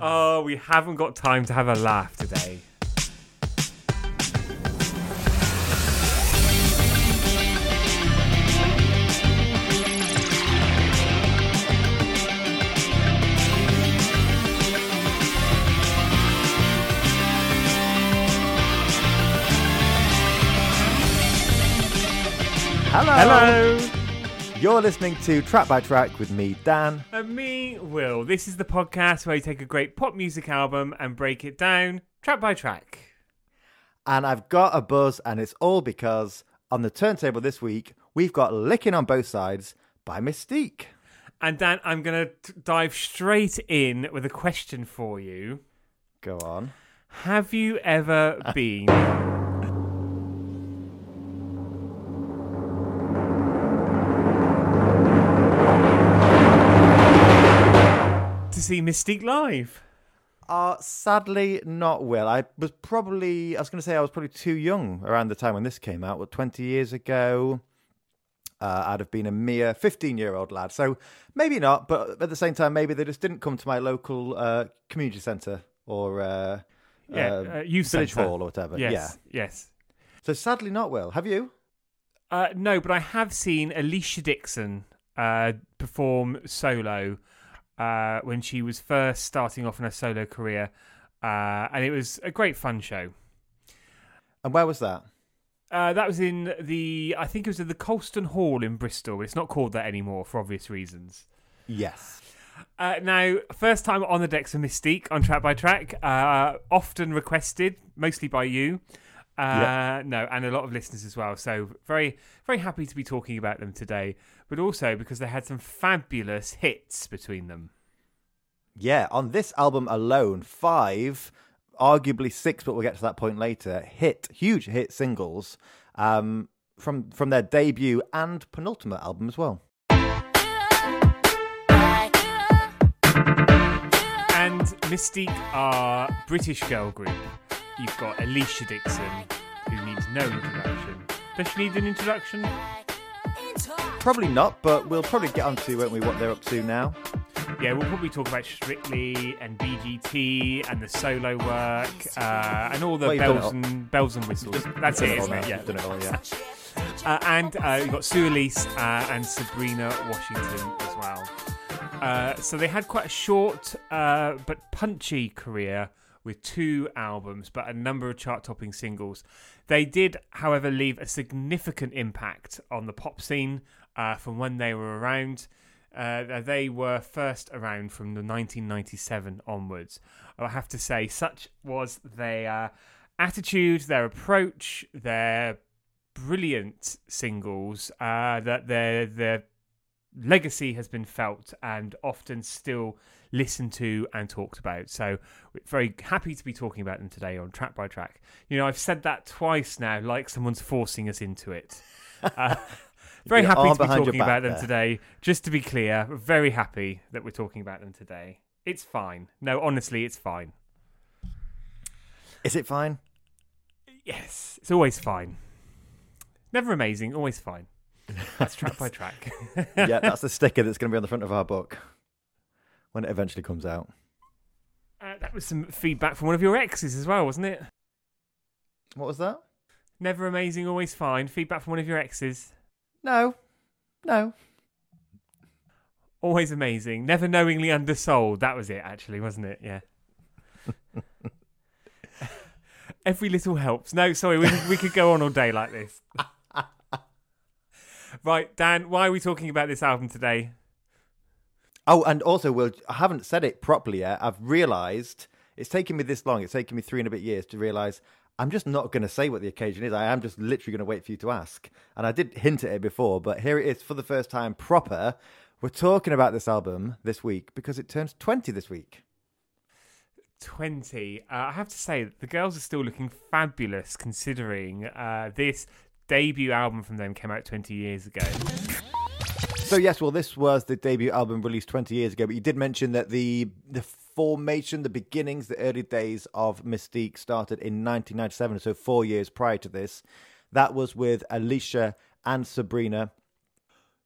Oh, we haven't got time to have a laugh today. Hello. Hello. You're listening to Track by Track with me, Dan. And me, Will. This is the podcast where we take a great pop music album and break it down track by track. And I've got a buzz, and it's all because on the turntable this week, we've got Lickin' on Both Sides by Mis-Teeq. And Dan, I'm going to dive straight in with a question for you. Go on. Have you ever been see Mis-Teeq live? Uh, sadly, not Will. I was probably, I was going to say I was probably too young around the time when this came out. What, 20 years ago? Uh, I'd have been a mere 15 year old lad. So maybe not, but at the same time, maybe they just didn't come to my local uh, community centre or uh, Yeah, uh, uh, youth village centre. hall or whatever. Yes, Yeah. yes. So sadly, not Will. Have you? Uh, no, but I have seen Alesha Dixon uh, perform solo uh, when she was first starting off in her solo career, uh, and it was a great fun show. And where was that? Uh, that was in the, I think it was at the Colston Hall in Bristol. It's not called that anymore for obvious reasons. Yes. Uh, now, first time on the decks of Mis-Teeq on Track by Track, uh, often requested, mostly by you. Uh, No, and a lot of listeners as well. So very, very happy to be talking about them today, but also because they had some fabulous hits between them. Yeah, on this album alone, five, arguably six, but we'll get to that point later, hit, huge hit singles um, from, from their debut and penultimate album as well. And Mis-Teeq are British girl group. You've got Alesha Dixon, who needs no introduction. Does she need an introduction? Probably not, but we'll probably get onto, won't we, what they're up to now. Yeah, we'll probably talk about Strictly and BGT and the solo work uh, and all the Well, you've done it bells and bells and whistles. That's it, isn't it? Yeah. Done it all, yeah. Uh, and uh, you've got Su-Elise uh, and Sabrina Washington as well. Uh, so they had quite a short uh, but punchy career with two albums, but a number of chart-topping singles. They did, however, leave a significant impact on the pop scene uh, from when they were around. Uh, they were first around from the 1997 onwards. I have to say, such was their attitude, their approach, their brilliant singles uh, that their their legacy has been felt and often still listened to and talked about. So very happy to be talking about them today on Track by Track. You know, I've said that twice now, like someone's forcing us into it. Uh, very happy to be talking about them there. today. Just to be clear, very happy that we're talking about them today. It's fine. No, honestly, it's fine. Is it fine? Yes, it's always fine. Never amazing, always fine. That's track by track. yeah, that's the sticker that's going to be on the front of our book when it eventually comes out. Uh, that was some feedback from one of your exes as well, wasn't it? What was that? Never amazing, always fine. Feedback from one of your exes. No. No. Always amazing. Never knowingly undersold. That was it, actually, wasn't it? Yeah. Every little helps. No, sorry, we, we could go on all day like this. right, Dan, why are we talking about this album today? Oh, and also, Will, I haven't said it properly yet. I've realised it's taken me this long. It's taken me three and a bit years to realise I'm just not going to say what the occasion is. I am just literally going to wait for you to ask. And I did hint at it before, but here it is for the first time proper. We're talking about this album this week because it turns 20 this week. 20. Uh, I have to say, the girls are still looking fabulous considering uh, this debut album from them came out 20 years ago. So yes, well, this was the debut album released 20 years ago, but you did mention that the the formation, the beginnings, the early days of Mis-Teeq started in 1997, so four years prior to this. That was with Alesha and Sabrina,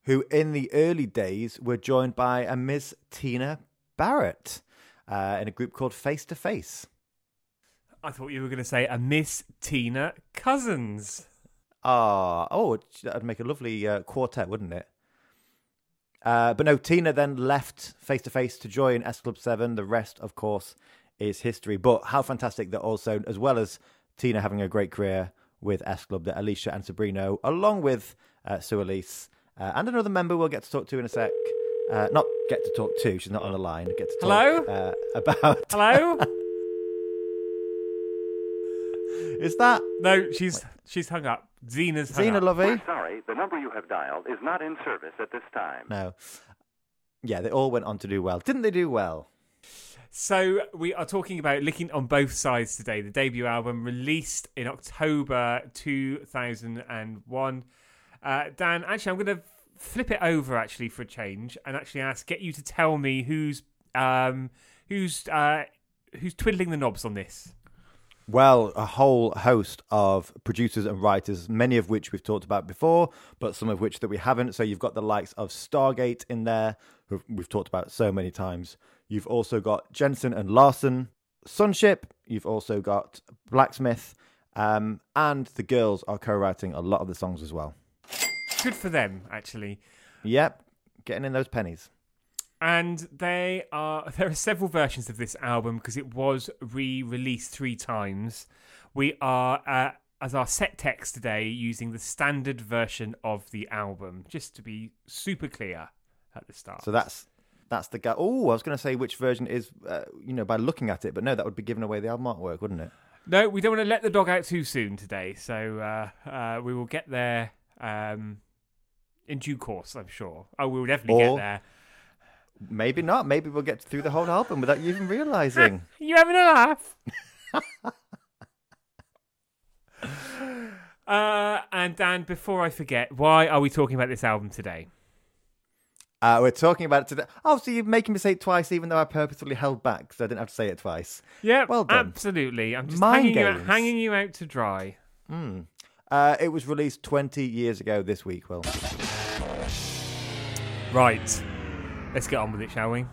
who in the early days were joined by a Miss Tina Barrett. uh, in a group called Face to Face. I thought you were going to say a Miss Tina Cousins. Ah, oh, that'd make a lovely uh, quartet, wouldn't it? Uh, but no, Tina then left Face to Face to join S Club 7. The rest, of course, is history. But how fantastic that also, as well as Tina having a great career with S Club, that Alesha and Sabrina, along with uh, Su-Elise, uh, and another member we'll get to talk to in a sec. Uh, not get to talk to, she's not on the line. Get to talk Hello? Uh, about. Hello? Is that no, she's she's hung up. Zena's hung Zena up. Lovey? We're sorry, the number you have dialed is not in service at this time. No. Yeah, they all went on to do well. Didn't they do well? So we are talking about Lickin' on Both Sides today, the debut album released in October 2001. Uh, Dan, actually, I'm going to flip it over actually for a change and actually ask get you to tell me who's um, who's uh, who's twiddling the knobs on this. Well, a whole host of producers and writers, many of which we've talked about before, but some of which that we haven't. So you've got the likes of Stargate in there, who we've talked about so many times. You've also got Jensen and Larson, Sunship. You've also got Blacksmith, um, and the girls are co-writing a lot of the songs as well. Good for them, actually. Yep, getting in those pennies. And they are there are several versions of this album because it was re-released three times we are uh, as our set text today using the standard version of the album just to be super clear at the start So that's that's the guy. Oh, I was going to say which version is, uh, you know, by looking at it, but no, that would be giving away the album artwork, wouldn't it? no we don't want to let the dog out too soon today so uh, uh, we will get there um, in due course i'm sure oh we'll definitely Or- get there Maybe not. Maybe we'll get through the whole album without you even realizing. You having a laugh? uh, and Dan, before I forget, why are we talking about this album today? Uh, we're talking about it today. Oh, so you're making me say it twice, even though I purposefully held back so I didn't have to say it twice. Yeah, Well done. absolutely. I'm just Mind hanging you, out, games. hanging you out to dry. Hmm. Uh, it was released 20 years ago this week, Will. Right, let's get on with it, shall we?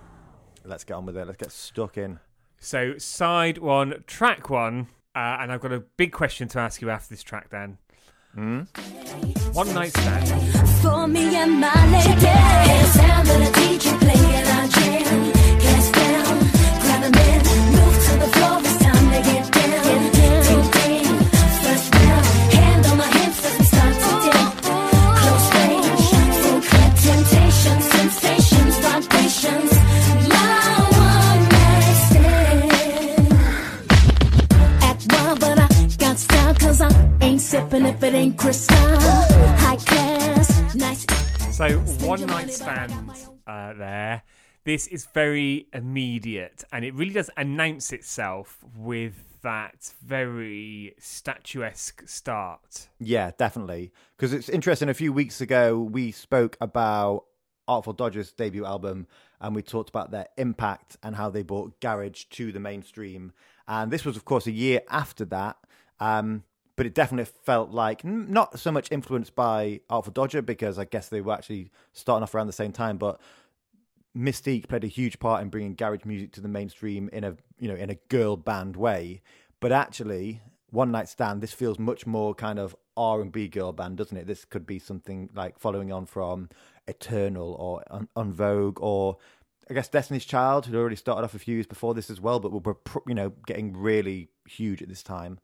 Let's get on with it. Let's get stuck in. So, side one, track one, uh, and I've got a big question to ask you after this track, Dan. Hmm? One night stand. For me and my lady. Hands down to the DJ playing our jam. Hands down, grab a man, move to the floor. It's time to get down. Ding ding, if it ain't crystal. High class, nice. So, one night stand uh, there. This is very immediate, and it really does announce itself with that very statuesque start. Yeah, definitely. Because it's interesting. A few weeks ago, we spoke about Artful Dodgers' debut album, and we talked about their impact and how they brought garage to the mainstream. And this was, of course, a year after that. Um, but it definitely felt like not so much influenced by Artful Dodger because I guess they were actually starting off around the same time, but Mis-Teeq played a huge part in bringing garage music to the mainstream in a you know in a girl band way. But actually, One Night Stand, this feels much more kind of R and B girl band, doesn't it? This could be something like following on from Eternal or Un- Vogue or I guess Destiny's Child, who'd already started off a few years before this as well, but were you know getting really huge at this time.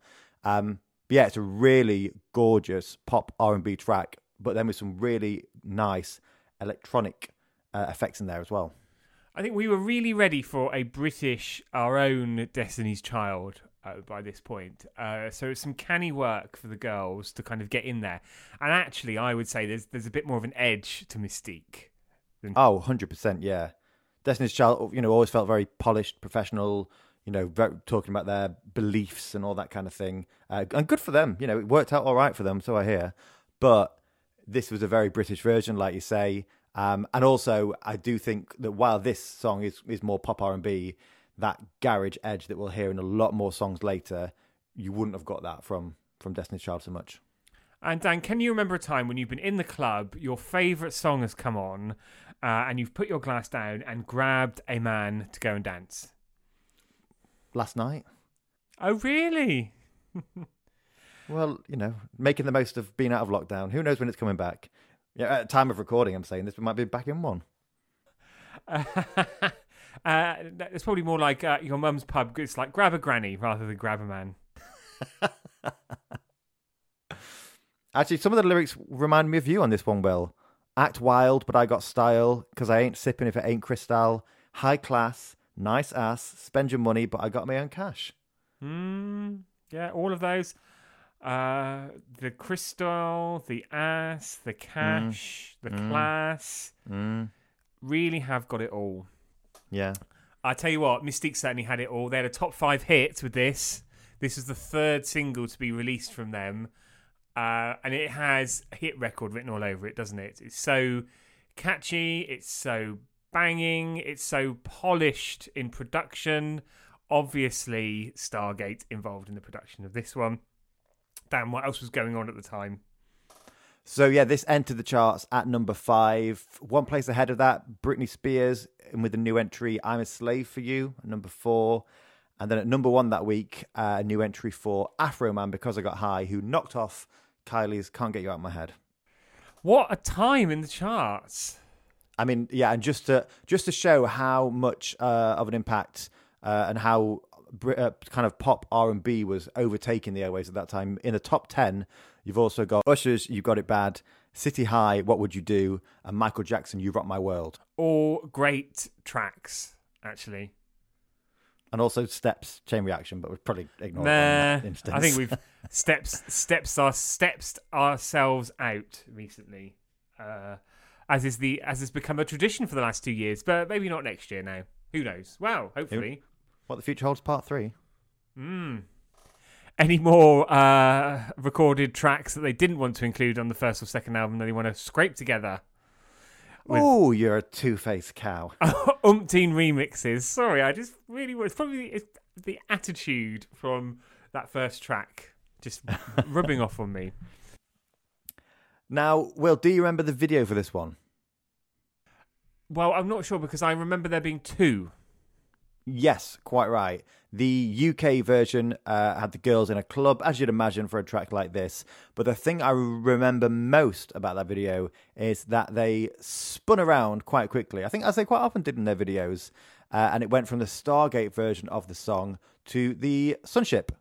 Um, but yeah, it's a really gorgeous pop R and B track, but then with some really nice electronic uh, effects in there as well. I think we were really ready for a British, our own Destiny's Child uh, by this point. Uh, so it's some canny work for the girls to kind of get in there. And actually, I would say there's there's a bit more of an edge to Mis-Teeq. Oh, 100%, yeah. Destiny's Child, you know, always felt very polished, professional, you know, talking about their beliefs and all that kind of thing. Uh, and good for them. You know, it worked out all right for them, so I hear. But this was a very British version, like you say. Um, and also, I do think that while this song is, is more pop R&B, that garage edge that we'll hear in a lot more songs later, you wouldn't have got that from, from Destiny's Child so much. And Dan, can you remember a time when you've been in the club, your favourite song has come on, uh, and you've put your glass down and grabbed a man to go and dance? Last night. Oh, really? Well, you know, making the most of being out of lockdown. Who knows when it's coming back? Yeah, at time of recording, I'm saying this might be back in one. uh, it's probably more like uh, your mum's pub. It's like grab a granny rather than grab a man. Actually, some of the lyrics remind me of you on this one, Will. Act wild, but I got style, because I ain't sipping if it ain't crystal. High class, nice ass, spend your money, but I got my own cash. Mm, yeah, all of those. Uh, the crystal, the ass, the cash, the class. Mm, Really have got it all. yeah. I tell you what, Mis-Teeq certainly had it all. They had a top five hit with this. This is the third single to be released from them. Uh, and it has a hit record written all over it, doesn't it? It's so catchy, it's so banging, it's so polished in production. Obviously, Stargate involved in the production of this one. Damn, what else was going on at the time? So yeah, this entered the charts at number five. One place ahead of that, Britney Spears, and with the new entry, "I'm a Slave for You," number four. And then at number one that week, uh, a new entry for Afroman because I got high, who knocked off Kylie's "Can't Get You Out of My Head." What a time in the charts! I mean, yeah, and just to just to show how much uh, of an impact uh, and how uh, kind of pop R and B was overtaking the airways at that time. In the top ten, you've also got Usher's "You Got It Bad," City High, "What Would You Do," and Michael Jackson, "You Rock My World," All great tracks, actually. and also Steps, "Chain Reaction," but we've probably ignored Nah, that instance. I think we've steps steps our steps ourselves out recently, uh, as is the as has become a tradition for the last two years. But maybe not next year. Now, who knows? Well, hopefully. what the future holds, part three. Mm. Any more uh, recorded tracks that they didn't want to include on the first or second album that they want to scrape together? With- Oh, you're a two-faced cow. umpteen remixes. Sorry, I just really was probably it's the attitude from that first track just rubbing off on me. Now, Will, do you remember the video for this one? Well, I'm not sure because I remember there being two. Yes, quite right. The UK version uh, had the girls in a club, as you'd imagine for a track like this. But the thing I remember most about that video is that they spun around quite quickly. I think, as they quite often did in their videos, uh, and it went from the Stargate version of the song to the Sunship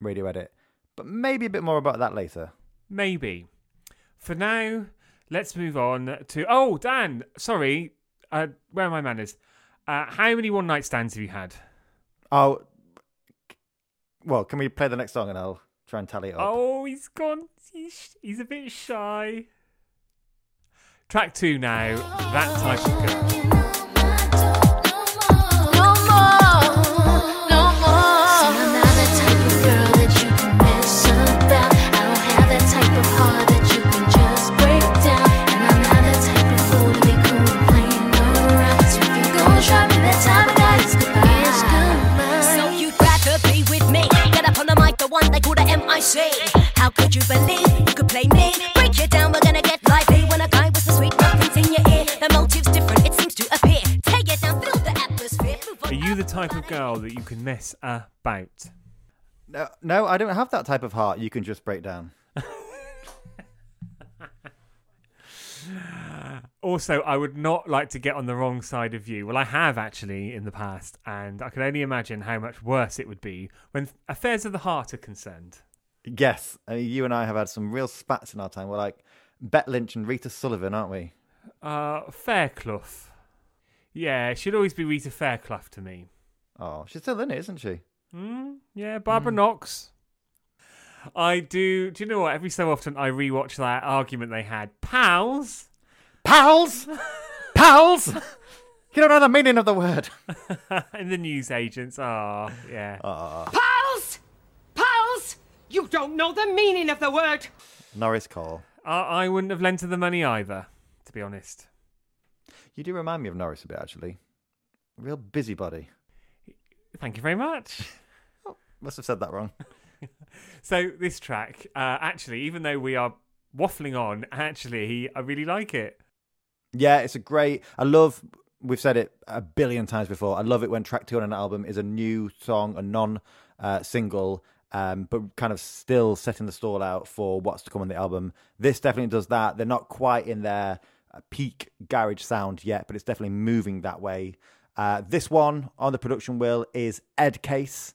radio edit. But maybe a bit more about that later. Maybe. For now, let's move on to. Oh, Dan, sorry. Uh, where are my manners? Uh, how many one night stands have you had? Oh, well, can we play the next song and I'll try and tally it up? Oh, he's gone. He's, he's a bit shy. Track two now. That type of girl. Girl that you can mess about? No, no, I don't have that type of heart you can just break down. Also, I would not like to get on the wrong side of you. Well, I have actually in the past, and I can only imagine how much worse it would be when affairs of the heart are concerned. Yes, I mean, you and I have had some real spats in our time. We're like Bet Lynch and Rita Sullivan, aren't we? Uh, Fairclough. Yeah, it should always be Rita Fairclough to me. Oh, she's still in it, isn't she? Mm, yeah, Barbara Knox. I do. Do you know what? Every so often, I rewatch that argument they had. Pals. Pals, pals. You don't know the meaning of the word. and the news agents. Ah, yeah. Pals! Pals! You don't know the meaning of the word. Norris Cole. I, I wouldn't have lent her the money either, to be honest. You do remind me of Norris a bit, actually. Real busybody. Thank you very much. Must have said that wrong. So this track, uh, actually, even though we are waffling on, actually, I really like it. Yeah, it's a great. I love we've said it a billion times before. I love it when track two on an album is a new song, a non uh, single, um, but kind of still setting the stall out for what's to come on the album. This definitely does that. They're not quite in their uh, peak garage sound yet, but it's definitely moving that way. Uh, this one on the production wheel is Ed Case.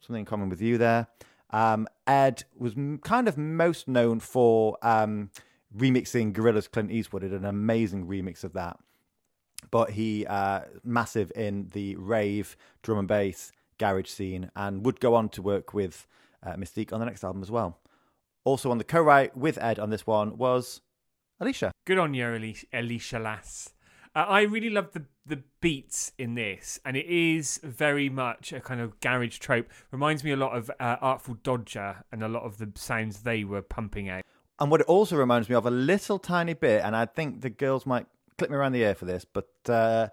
Something in common with you there. Um, Ed was m- kind of most known for um, remixing Gorillaz' Clint Eastwood, did an amazing remix of that. But he uh, massive in the rave, drum and bass, garage scene, and would go on to work with uh, Mystique on the next album as well. Also on the co-write with Ed on this one was Alesha. Good on you, Alesha, Alesha Lass. Uh, I really love the the beats in this, and it is very much a kind of garage trope. Reminds me a lot of uh, Artful Dodger and a lot of the sounds they were pumping out. And what it also reminds me of a little tiny bit, and I think the girls might clip me around the ear for this, but uh,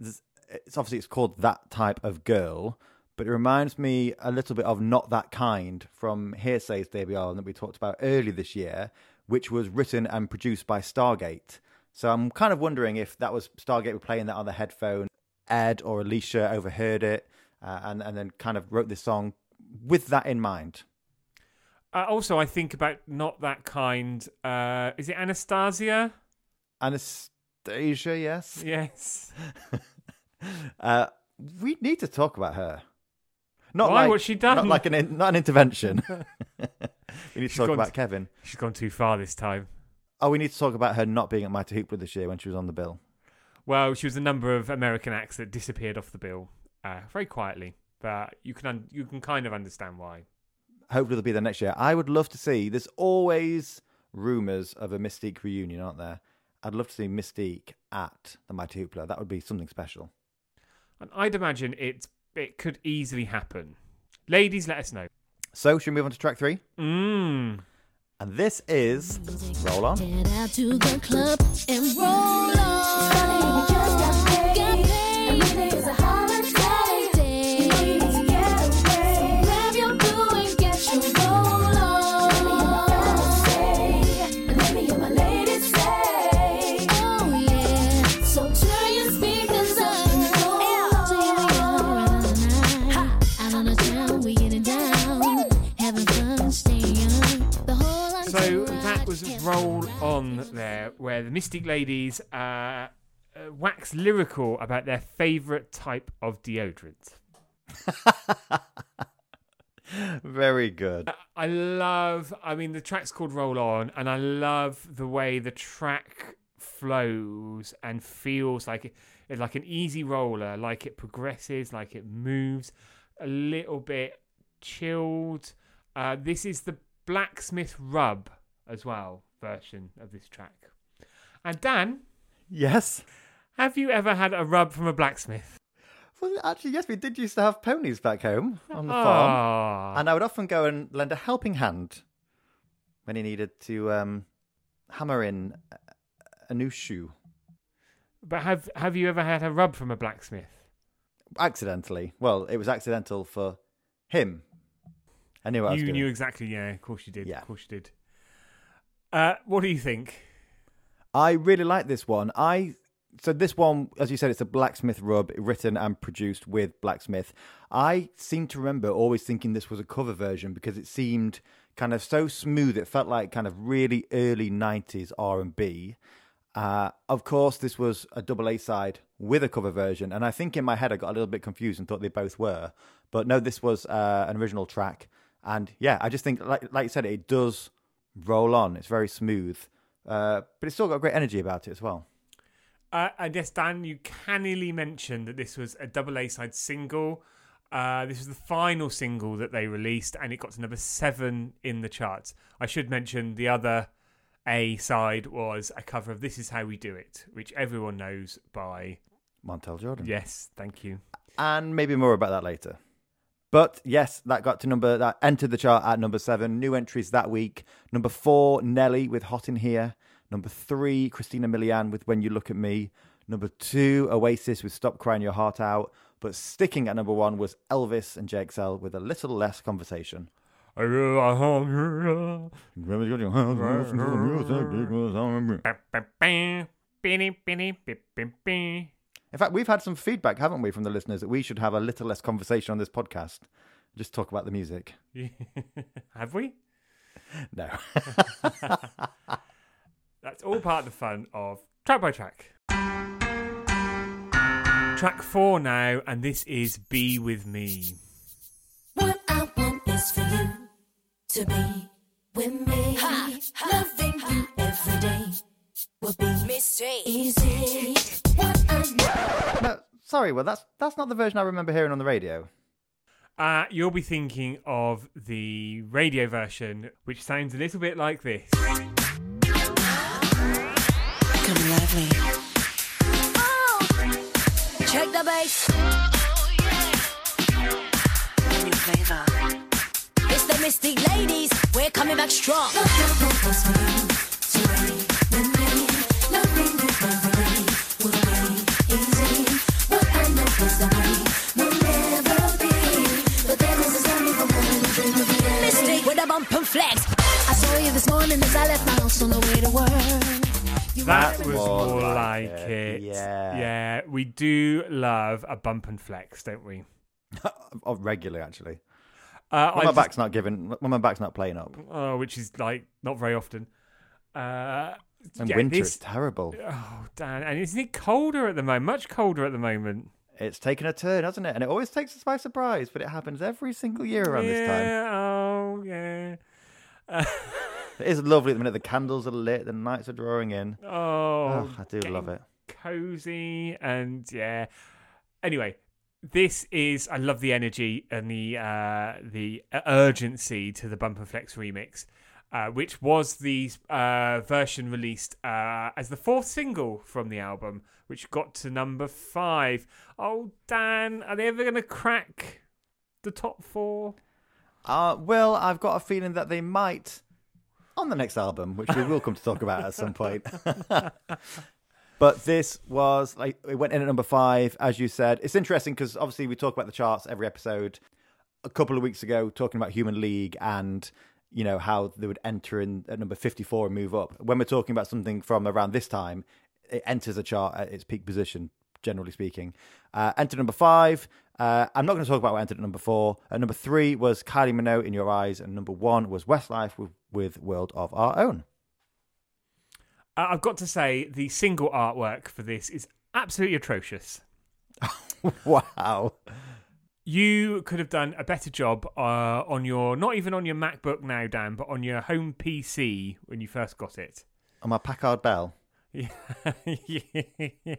it's obviously it's called that type of girl, but it reminds me a little bit of Not That Kind from Hear'Say's debut album that we talked about earlier this year, which was written and produced by Stargate. So I'm kind of wondering if that was Stargate were playing that on the headphone, Ed or Alesha overheard it, uh, and and then kind of wrote this song with that in mind. Uh, also, I think about not that kind. Uh, is it Anastacia? Anastacia, yes. Yes. Uh, we need to talk about her. Not Why? like What's she done? Not like an in, not an intervention. we need to She's talk gone about Kevin. She's gone too far this time. Oh, we need to talk about her not being at Mighty Hoopla this year when she was on the bill. Well, she was a number of American acts that disappeared off the bill uh, very quietly, but you can un- you can kind of understand why. Hopefully, they'll be there next year. I would love to see. There's always rumors of a Mis-Teeq reunion, aren't there? I'd love to see Mis-Teeq at the Mighty Hoopla. That would be something special. And I'd imagine it it could easily happen. Ladies, let us know. So, should we move on to track three? Mmm. And this is Roll On. Where the Mystic Ladies uh, uh, wax lyrical about their favourite type of deodorant. Very good. I love, I mean, the track's called Roll On, and I love the way the track flows and feels like it, it's like an easy roller, like it progresses, like it moves a little bit chilled. Uh, this is the Blacksmith Rub as well version of this track. And Dan, Yes. have you ever had a rub from a blacksmith? Well, actually, yes, we did used to have ponies back home on the farm. Ah, And I would often go and lend a helping hand when he needed to um, hammer in a- new shoe. but have have you ever had a rub from a blacksmith? Accidentally. Well, it was accidental for him. I knew what I was you doing. knew exactly, yeah. Of course you did. Yeah. Of course you did. Uh, what do you think? I really like this one. I so this one, as you said, it's a blacksmith rub written and produced with blacksmith. I seem to remember always thinking this was a cover version because it seemed kind of so smooth. It felt like kind of really early '90s R and B. Uh, of course, this was a double A side with a cover version, and I think in my head I got a little bit confused and thought they both were. But no, this was uh, an original track, and yeah, I just think, like, like you said, it does roll on. It's very smooth, uh, but it's still got great energy about it as well. Uh, I guess Dan, you cannily mentioned that this was a double A side single. Uh, this was the final single that they released, and it got to number seven in the charts. I should mention the other A side was a cover of "This Is How We Do It," which everyone knows by. Montell Jordan. Yes, thank you. and maybe more about that later. But yes, that got to number that entered the chart at number seven. New entries that week: number four, Nelly with "Hot in Here." Number three, Christina Milian with "When You Look at Me." Number two, Oasis with "Stop Crying Your Heart Out." But sticking at number one was Elvis and JXL with a little less conversation. In fact, we've had some feedback, haven't we, from the listeners that we should have a little less conversation on this podcast. Just talk about the music. Have we? No. That's all part of the fun of track by track. Track four now, and this is Be With Me. What I want is for you to be with me. Loving you every day will be Mystery. easy. What I want. no, sorry, well, that's that's not the version I remember hearing on the radio. Uh, you'll be thinking of the radio version, which sounds a little bit like this. Come lively. Check the bass. New flavor. It's the Mystic Ladies. We're coming back strong. A bump and flex. I saw you this morning as I left my house on the way to work. That was more more like like it, it. yeah. Yeah, we do love a bump and flex, don't we? Oh, regularly, actually. Uh, When I my just- back's not giving, when my back's not playing up. oh, which is like not very often. Uh, And yeah, winter, it's terrible. Oh, Dan, and isn't it colder at the moment? Much colder at the moment. It's taken a turn, hasn't it? And it always takes us by surprise, but it happens every single year around this time. yeah, oh yeah. It is lovely at the minute. The candles are lit, the nights are drawing in. Oh, Oh, I do love it. Cozy and yeah. Anyway, this is I love the energy and the uh, the urgency to the Bump and Flex remix, uh, which was the uh, version released uh, as the fourth single from the album, which got to number five. Oh, Dan, are they ever going to crack the top four? Uh, well, I've got a feeling that they might on the next album, which we will come to talk about at some point. but this was like it went in at number five, as you said. It's interesting because obviously we talk about the charts every episode. A couple of weeks ago, talking about Human League and you know how they would enter in at number fifty-four and move up. When we're talking about something from around this time, it enters a chart at its peak position. Generally speaking, uh, entered number five. Uh, I'm not going to talk about what entered at number four. At number three was Kylie Minogue in Your Eyes, and number one was Westlife with, with World of Our Own. I've got to say, the single artwork for this is absolutely atrocious. Wow. You could have done a better job uh, on your, not even on your MacBook now, Dan, but on your home PC when you first got it. On my Packard Bell. Yeah.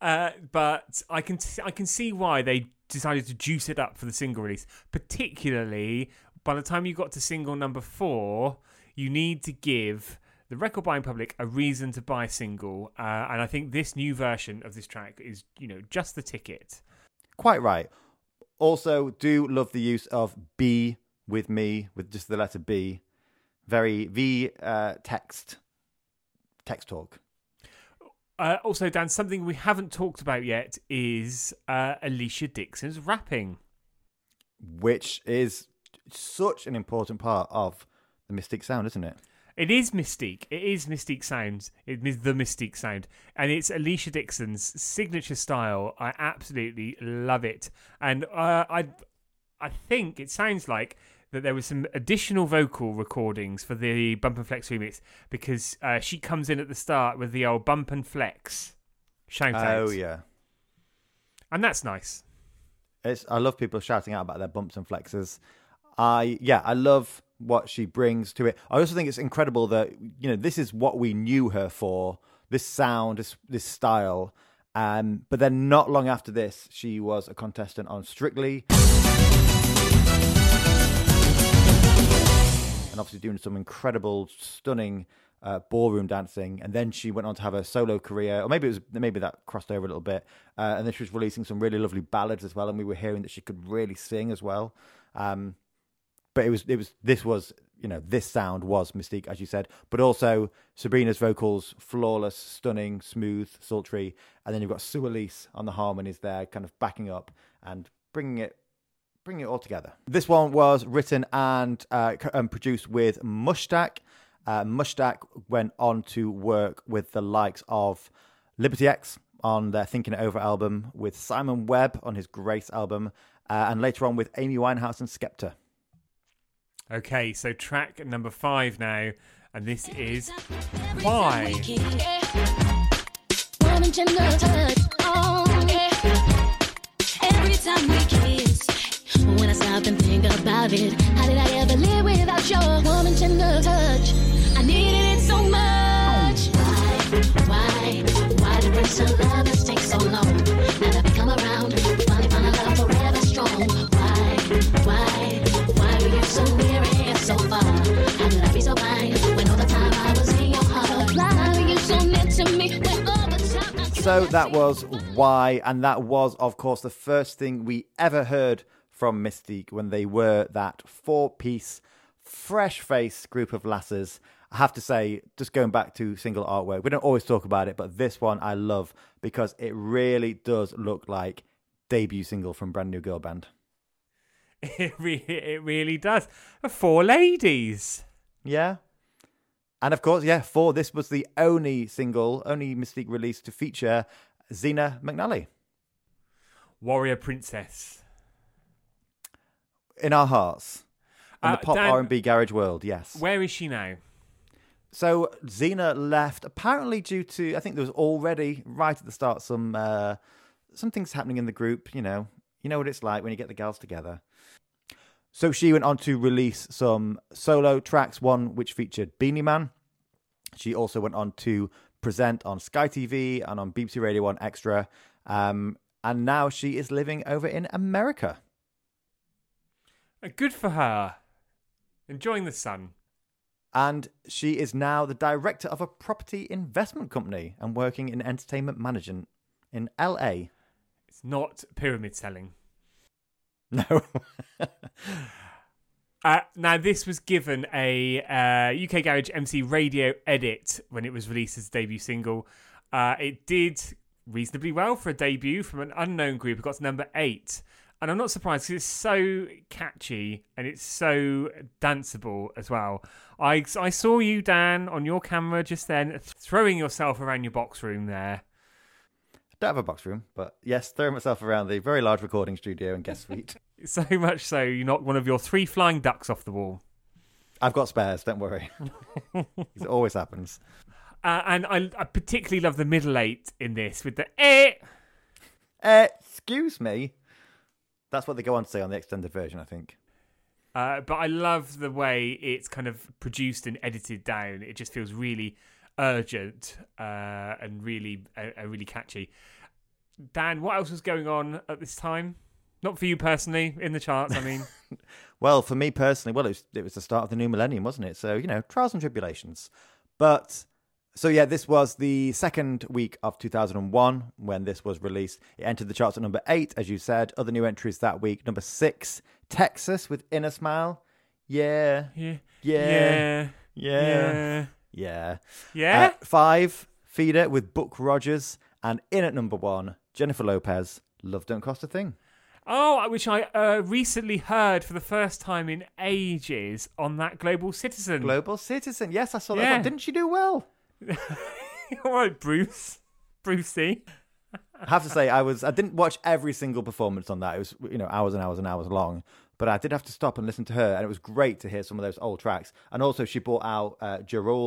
uh, but I can I can see why they decided to juice it up for the single release. Particularly by the time you got to single number four, you need to give the record buying public a reason to buy a single. Uh, and I think this new version of this track is you know just the ticket. Quite right. Also, do love the use of be with me with just the letter B. Very V uh, text text talk. Uh, also, Dan, something we haven't talked about yet is uh, Alesha Dixon's rapping. which is such an important part of the Mystic Sound, isn't it? It is Mis-Teeq. It is Mis-Teeq Sounds. It is the Mis-Teeq Sound. And it's Alesha Dixon's signature style. I absolutely love it. And uh, I I think it sounds like that there was some additional vocal recordings for the Bump and Flex remix because uh, she comes in at the start with the old Bump and Flex shout out. Oh yeah, And that's nice. it's I love people shouting out about their bumps and flexes. I yeah, I love what she brings to it. I also think it's incredible that you know this is what we knew her for. This sound, this this style. Um, but then not long after this, she was a contestant on Strictly. and obviously doing some incredible, stunning uh, ballroom dancing. And then she went on to have a solo career, or maybe it was maybe that crossed over a little bit. Uh, and then she was releasing some really lovely ballads as well. And we were hearing that she could really sing as well. Um, but it was it was this was you know this sound was Mis-Teeq as you said, but also Sabrina's vocals flawless, stunning, smooth, sultry, and then you've got Su-Elise on the harmonies there, kind of backing up and bringing it bringing it all together. This one was written and, uh, um, produced with Mushtaq. Uh, Mushtaq went on to work with the likes of Liberty X, on their Thinking It Over album, with Simon Webbe on his Grace album, uh, and later on with Amy Winehouse and Skepta. Okay, so track number five now, and this is Why. Woman eh. tender touch, yeah. Every time we kiss, when I stop and think about it, how did I ever live without your woman tender touch? I needed it so much. Why, why, why love So that was why, and that was, of course, the first thing we ever heard from Mis-Teeq when they were that four-piece, fresh-faced group of lasses. I have to say, just going back to single artwork, we don't always talk about it, but this one I love because it really does look like debut single from Brand New Girl Band. It, re- it really does. Four ladies. Yeah. And of course, yeah, four. This was the only single, only Mis-Teeq release to feature Zena McNally. Warrior Princess. In our hearts. In Uh, the pop Dan- R&B garage world, yes. Where is she now? So Zena left apparently due to I think there was already right at the start some uh, some things happening in the group. You know, you know what it's like when you get the gals together. So she went on to release some solo tracks, one which featured Beenie Man. She also went on to present on Sky TV and on BBC Radio One Extra, um, and now she is living over in America. Uh, Good for her. Enjoying the sun. And she is now the director of a property investment company and working in entertainment management in LA. It's not pyramid selling. No. Uh, now, this was given a uh, UK Garage MC radio edit when it was released as a debut single. Uh, it did reasonably well for a debut from an unknown group. It got to number eight. And I'm not surprised because it's so catchy and it's so danceable as well. I, I saw you, Dan, on your camera just then, throwing yourself around your box room there. Don't have a box room, but yes, throwing myself around the very large recording studio and guest suite. So much so, you knocked one of your three flying ducks off the wall. I've got spares, don't worry. it always happens. Uh, and I, I particularly love the middle eight in this with the eh. Uh, excuse me. That's what they go on to say on the extended version, I think. Uh, but I love the way it's kind of produced and edited down. It just feels really urgent uh, and really, uh, uh, really catchy. Dan, what else was going on at this time? Not for you personally in the charts. I mean, Well, for me personally, well, it was, it was the start of the new millennium, wasn't it? So, you know, trials and tribulations. But, so yeah, this was the second week of 2001 when this was released. It entered the charts at number eight, as you said. Other new entries that week. Number six, Texas with Inner Smile. Yeah. yeah, Yeah. yeah, Yeah. yeah. Uh, five, Feeder with Buck Rogers. And in at number one, Jennifer Lopez, Love Don't Cost a Thing. Oh, which I uh, recently heard for the first time in ages on that Global Citizen. Global Citizen. Yes, I saw that. Yeah. Didn't she do well? All right, Bruce, Brucey. I have to say, I was I didn't watch every single performance on that. It was you know hours and hours and hours long, but I did have to stop and listen to her, and it was great to hear some of those old tracks. And also, she brought out uh,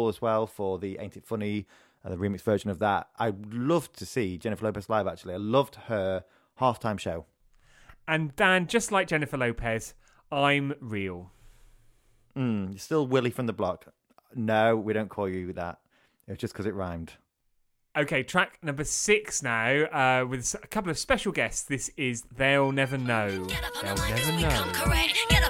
as well for the Ain't It Funny, uh, the remix version of that. I loved to see Jennifer Lopez live. Actually, I loved her halftime show. And Dan, just like Jennifer Lopez, I'm real. Mm, you're still Willie from the block. No, we don't call you that. It was just because it rhymed. Okay, track number six now, uh, with a couple of special guests. This is They'll Never Know. They'll Never Know.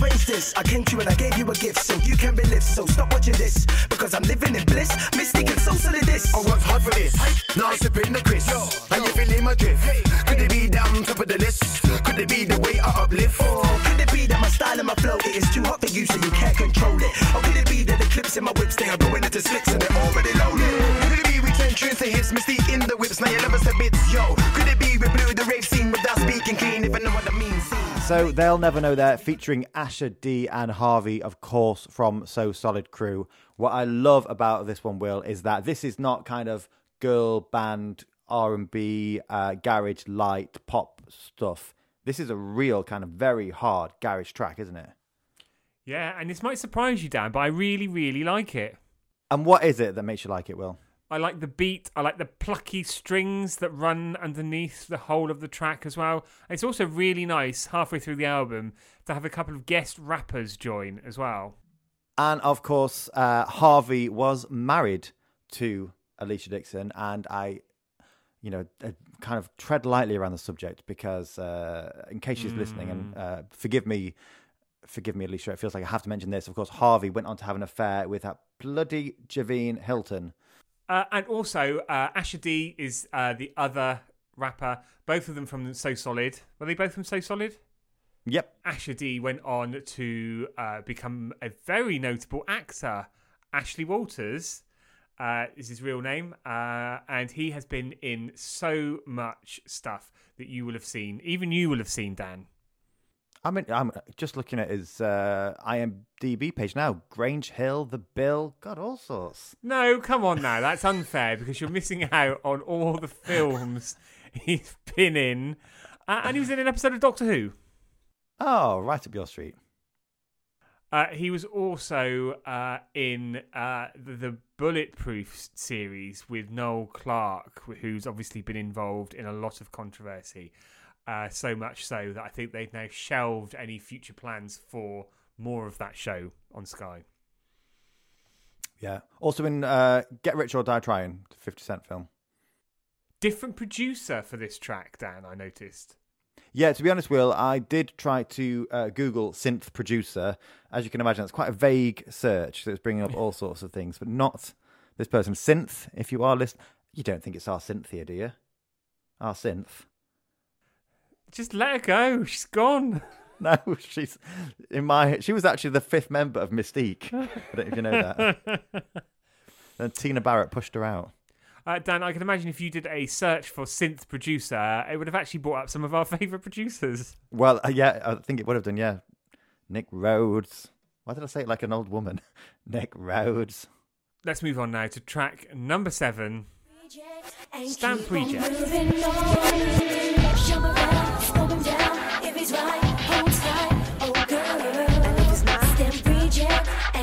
This. I came to you and I gave you a gift, so you can relive. So stop watching this, because I'm living in bliss. Mystic and so silly this. I worked hard for this. Now I'm sipping the crisp. And you feeling my drift. Could it be that I'm top of the list? Could it be the way I uplift? Or could it be that my style and my flow it is too hot for you, so you can't control it? Or could it be that the clips in my whips they are going into slicks and they're already loaded? Could it be we turn tunes to hits? Mis-Teeq in the whips. Now you love us a bit. Yo, could it be we blew the rave scene without speaking clean? If I know what I mean. Scene. So they'll never know there, featuring Asher D and Harvey, of course, from So Solid Crew. What I love about this one, Will, is that this is not kind of girl band R and B, uh, garage light pop stuff. This is a real kind of very hard garage track, isn't it? Yeah, and this might surprise you, Dan, but I really, really like it. And what is it that makes you like it, Will? I like the beat. I like the plucky strings that run underneath the whole of the track as well. And it's also really nice halfway through the album to have a couple of guest rappers join as well. And of course, uh, Harvey was married to Alesha Dixon, and I, you know, uh, kind of tread lightly around the subject because, uh, in case she's listening, and uh, forgive me, forgive me, Alesha, it feels like I have to mention this. Of course, Harvey went on to have an affair with that bloody Javine Hylton. Uh, and also, uh, Asher D is uh, the other rapper. Both of them from So Solid. Were they both from So Solid? Yep. Asher D went on to uh, become a very notable actor. Ashley Walters uh, is his real name, uh, and he has been in so much stuff that you will have seen. Even you will have seen, Dan. I mean, I'm just looking at his uh, IMDb page now. Grange Hill, The Bill, God, all sorts. No, come on now. That's unfair because you're missing out on all the films he's been in. Uh, and he was in an episode of Doctor Who. Oh, right up your street. Uh, he was also uh, in uh, the, the Bulletproof series with Noel Clarke, who's obviously been involved in a lot of controversy. Uh, so much so that I think they've now shelved any future plans for more of that show on Sky. Yeah. Also in uh, Get Rich or Die Trying, the 50 Cent film. Different producer for this track, Dan, I noticed. Yeah, to be honest, Will, I did try to uh, Google synth producer. As you can imagine, it's quite a vague search, so it's bringing up all sorts of things, but not this person. Synth, if you are listening, you don't think it's our Cynthia, do you? Our synth. Just let her go. She's gone. No, she's in my. She was actually the fifth member of Mis-Teeq. I don't know if you know that. then Tina Barrett pushed her out. Uh, Dan, I can imagine if you did a search for synth producer, it would have actually brought up some of our favourite producers. Well, uh, yeah, I think it would have done. Yeah, Nick Rhodes. Why did I say it like an old woman? Nick Rhodes. Let's move on now to track number seven. Stamp Keep Reject.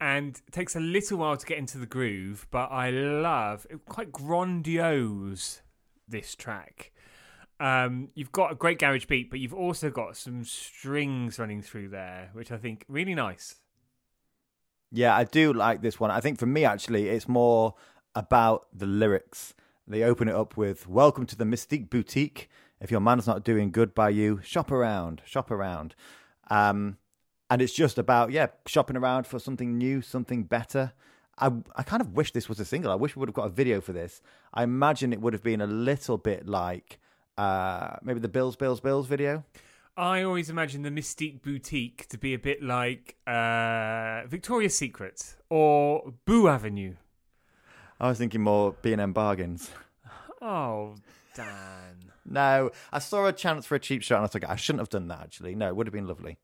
and takes a little while to get into the groove, but I love it quite grandiose this track. Um, you've got a great garage beat, but you've also got some strings running through there, which I think really nice. Yeah, I do like this one. I think for me, actually, it's more about the lyrics. They open it up with Welcome to the Mis-Teeq Boutique. If your man's not doing good by you, shop around, shop around. Um, and it's just about, yeah, shopping around for something new, something better. I, I kind of wish this was a single. I wish we would have got a video for this. I imagine it would have been a little bit like uh, maybe the Bills, Bills, Bills video. I always imagine the Mis-Teeq Boutique to be a bit like uh, Victoria's Secret or Boux Avenue. I was thinking more B&M bargains. Oh, Dan. No, I saw a chance for a cheap shot and I thought I shouldn't have done that actually. No, it would have been lovely.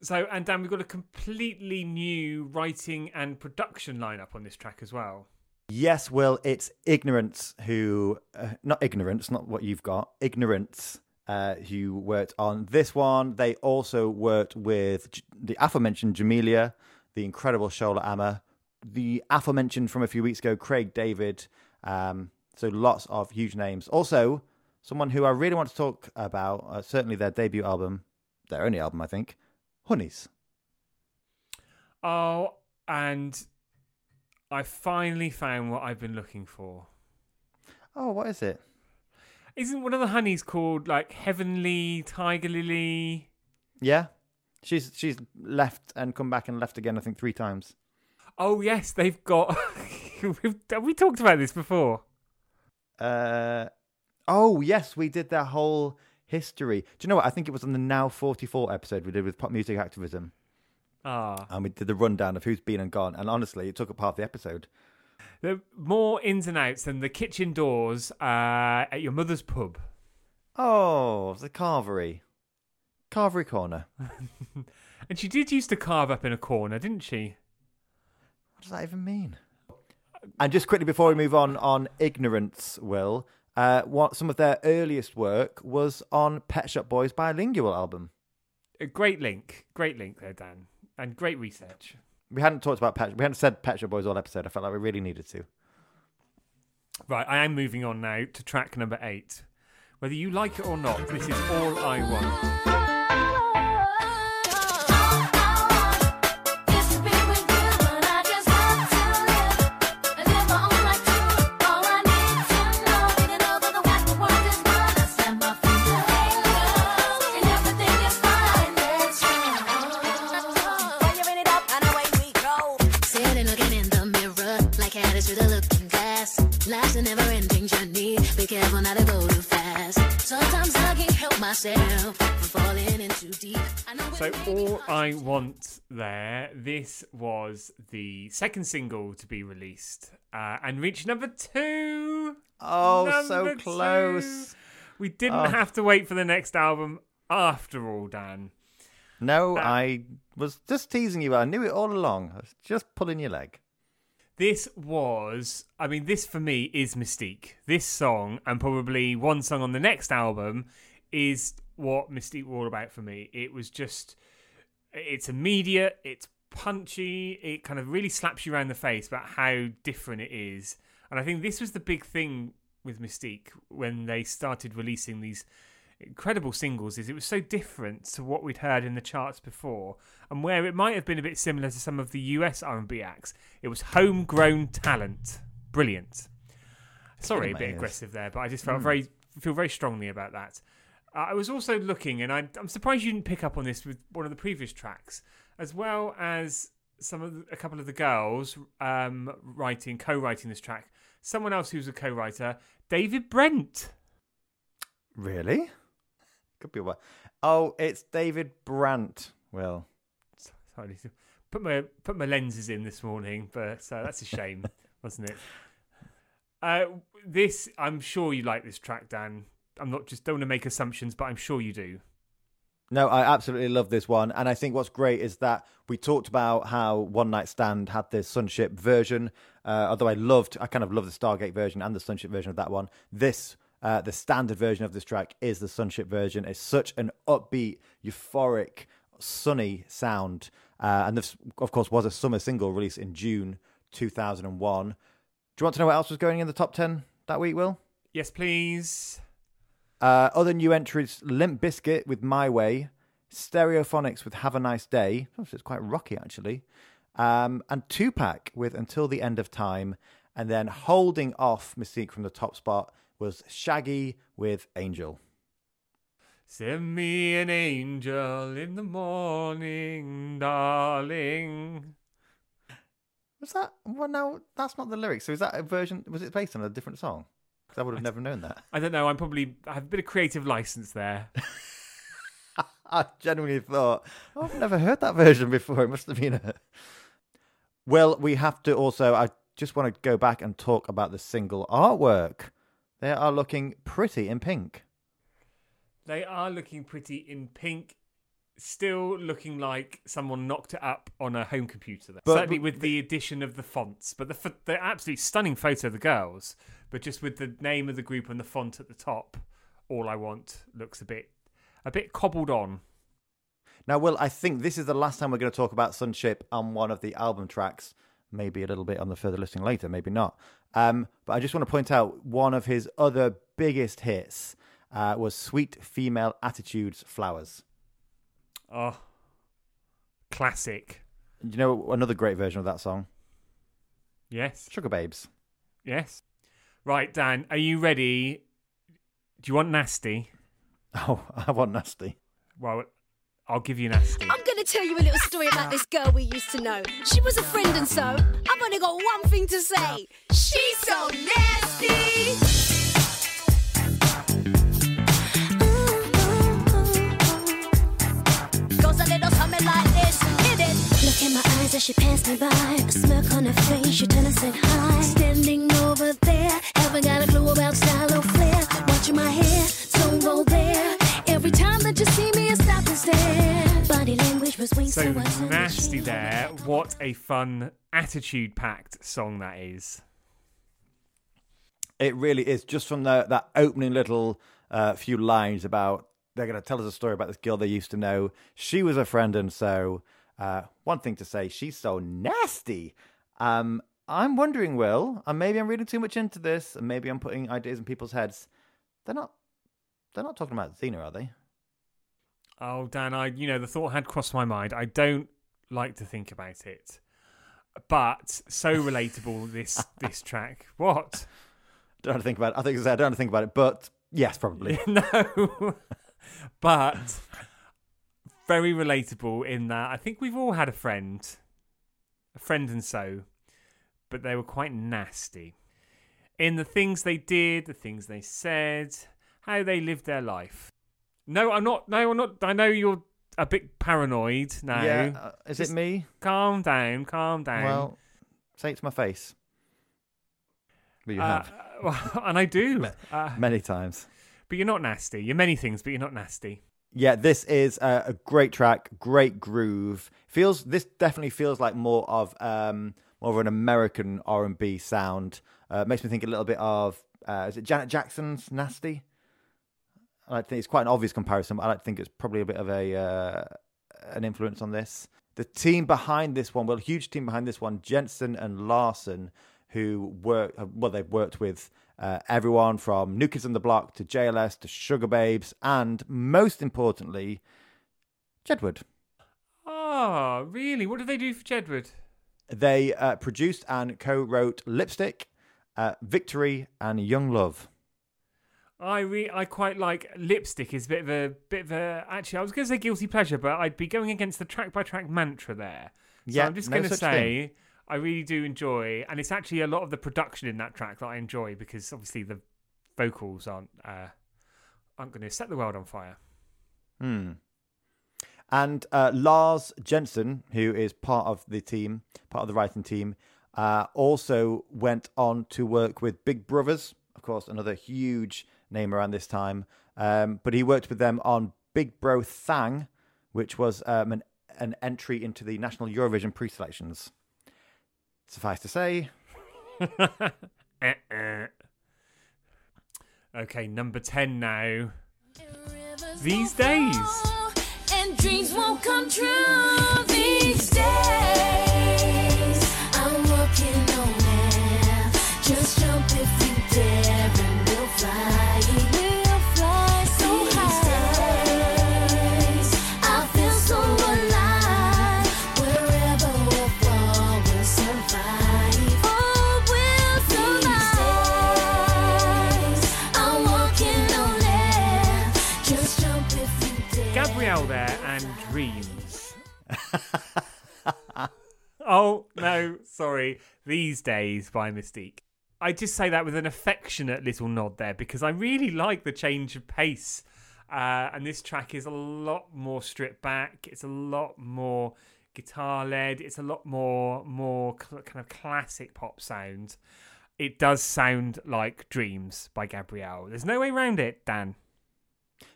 So, and Dan, we've got a completely new writing and production lineup on this track as well. Yes, Will, it's Ignorants who, uh, not Ignorance, not what you've got, Ignorants uh, who worked on this one. They also worked with J- the aforementioned Jamelia, the incredible Shola Ama, the aforementioned from a few weeks ago, Craig David. Um, so lots of huge names. Also, someone who I really want to talk about, uh, certainly their debut album, their only album, I think, Honeyz. Oh, and I finally found what I've been looking for. Oh, what is it? Isn't one of the Honeyz called like Heavenly Tiger Lily? Yeah, she's she's left and come back and left again. I think three times. Oh yes, they've got. We've- Have we talked about this before? Uh, oh yes, we did that whole history. Do you know what? I think it was on the Now 44 episode we did with pop music activism. Ah, And we did the rundown of who's been and gone. And honestly, it took up half the episode. there are more ins and outs than the kitchen doors uh, at your mother's pub. Oh, the carvery. Carvery corner. And she did used to carve up in a corner, didn't she? What does that even mean? And just quickly before we move on, on Ignorants, Will, uh, what some of their earliest work was on Pet Shop Boys' bilingual album. A great link, great link there, Dan, and great research. We hadn't talked about Pet. We hadn't said Pet Shop Boys all episode. I felt like we really needed to. Right, I am moving on now to track number eight. Whether you like it or not, this is all I want. Careful not to go too fast. Sometimes I can't help myself from falling in too deep. I know So, it may be all I want there, this was the second single to be released uh, and reached number two. Oh, so Number two. close. We didn't Oh. have to wait for the next album after all, Dan. No, Uh, I was just teasing you. I knew it all along. I was just pulling your leg. This was, I mean, this for me is Mis-Teeq. This song, and probably one song on the next album, is what Mis-Teeq were all about for me. It was just, it's immediate, it's punchy, it kind of really slaps you around the face about how different it is. And I think this was the big thing with Mis-Teeq when they started releasing these incredible singles is it was so different to what we'd heard in the charts before and where it might have been a bit similar to some of the US R&B acts. It was homegrown talent. Brilliant. Sorry a bit aggressive there but I just felt very feel very strongly about that. Uh, I was also looking and I, I'm surprised you didn't pick up on this with one of the previous tracks as well as some of the, a couple of the girls um, writing co-writing this track. Someone else who's a co-writer David Brent. Really? Could be a while. Oh, it's David Brandt. Well, Sorry, put my put my lenses in this morning, but uh, that's a shame, wasn't it? Uh, this, I'm sure you like this track, Dan. I'm not just don't want to make assumptions, but I'm sure you do. No, I absolutely love this one. And I think what's great is that we talked about how One Night Stand had the Sunship version. Uh, although I loved, I kind of love the Stargate version and the Sunship version of that one. This, uh, the standard version of this track is the Sunship version. It's such an upbeat, euphoric, sunny sound. Uh, and this, of course, was a summer single released in June 2001. Do you want to know what else was going in the top 10 that week, Will? Yes, please. Uh, other new entries: Limp Bizkit with "My Way," Stereophonics with "Have a Nice Day." It's quite rocky actually, um, and Tupac with "Until the End of Time," and then holding off Mis-Teeq from the top spot was Shaggy with "Angel." Send me an angel in the morning, darling. Was that? Well, no, that's not the lyrics. So is that a version? Was it based on a different song? Because I would have never known that. I don't know. I'm probably I have a bit of creative license there. I genuinely thought oh, I've never heard that version before. It must have been a. Well, we have to also. I just want to go back and talk about the single artwork. They are looking pretty in pink. They are looking pretty in pink, still looking like someone knocked it up on a home computer. Though. But- Certainly with the addition of the fonts, but the the absolutely stunning photo of the girls, but just with the name of the group and the font at the top. All I want looks a bit, a bit cobbled on. Now, Will, I think this is the last time we're going to talk about Sunship on one of the album tracks. Maybe a little bit on the further listing later, maybe not. Um, but I just want to point out one of his other biggest hits uh, was Sweet Female Attitudes Flowers. Oh, classic. Do you know another great version of that song? Yes, Sugababes. yes. Right, Dan, are you ready? Do you want nasty? Oh, I want nasty. Well, I'll give you nasty tell you a little story about this girl we used to know. She was a friend, and so I've only got one thing to say. She's so nasty. Look in my eyes as she passed me by. A smirk on her face, she turned and said hi. Standing over there, haven't got a clue about style So nasty there. What a fun, attitude packed song that is. It really is. Just from the, that opening little uh, few lines about they're going to tell us a story about this girl they used to know. She was a friend, and so uh, one thing to say, she's so nasty. Um, I'm wondering, Will, and maybe I'm reading too much into this, and maybe I'm putting ideas in people's heads. They're not. They're not talking about Zena, are they? Oh, Dan, I you know the thought had crossed my mind. I don't like to think about it, but so relatable this this track. What? Don't have to think about it. I think I I don't have to think about it, but yes, probably. no, but very relatable in that I think we've all had a friend, a friend and so, but they were quite nasty in the things they did, the things they said, how they lived their life. No, I'm not. No, I'm not. I know you're a bit paranoid now. Yeah, uh, is it me? Calm down, calm down. Well, say it to my face. But you Uh, have well, and I do. Uh, many times. but you're not nasty. You're many things, but you're not nasty. Yeah, this is a, a great track, great groove. Feels this definitely feels like more of um more of an American R and B sound. Uh, makes me think a little bit of uh, is it Janet Jackson's "Nasty"? I like think it's quite an obvious comparison, but I like think it's probably a bit of a uh, an influence on this. The team behind this one, well, a huge team behind this one, Jensen and Larson, who work well, they've worked with uh, everyone from New Kids on the Block to JLS to Sugababes, and most importantly, Jedward. Oh, really? What did they do for Jedward? They uh, produced and co-wrote Lipstick, uh, Victory, and Young Love. I re- I quite like lipstick. Is a bit of a bit of a. Actually, I was going to say guilty pleasure, but I'd be going against the track by track mantra there. So Yeah, I'm just no going to say I really do enjoy, and it's actually a lot of the production in that track that I enjoy because obviously the vocals aren't uh, aren't going to set the world on fire. Hmm. And uh, Lars Jensen, who is part of the team, part of the writing team, uh, also went on to work with Big Brovaz, of course, another huge name around this time. Um, but he worked with them on Big Bro Thang, which was um, an, an entry into the National Eurovision pre-selections. Suffice to say, Uh-uh. Okay, number 10 now. These days. And dreams won't come true these days. I'm working on that. Just jump if you dare and we'll fly. oh, no, sorry. These Days by Mis-Teeq. I just say that with an affectionate little nod there because I really like the change of pace. Uh, and this track is a lot more stripped back. It's a lot more guitar led. It's a lot more more cl- kind of classic pop sound. It does sound like Dreams by Gabrielle. There's no way around it, Dan.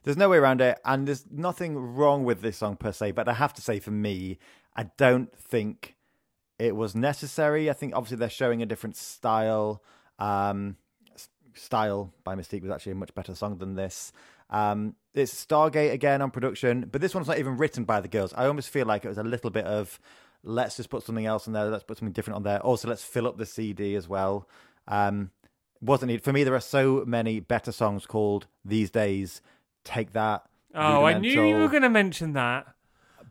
There's no way around it, and there's nothing wrong with this song per se. But I have to say, for me, I don't think it was necessary. I think obviously they're showing a different style. Um, style by Mis-Teeq was actually a much better song than this. Um, it's Stargate again on production, but this one's not even written by the girls. I almost feel like it was a little bit of let's just put something else on there. Let's put something different on there. Also, let's fill up the CD as well. Um, wasn't it for me. There are so many better songs called these days. Take that. Oh, I knew you were going to mention that.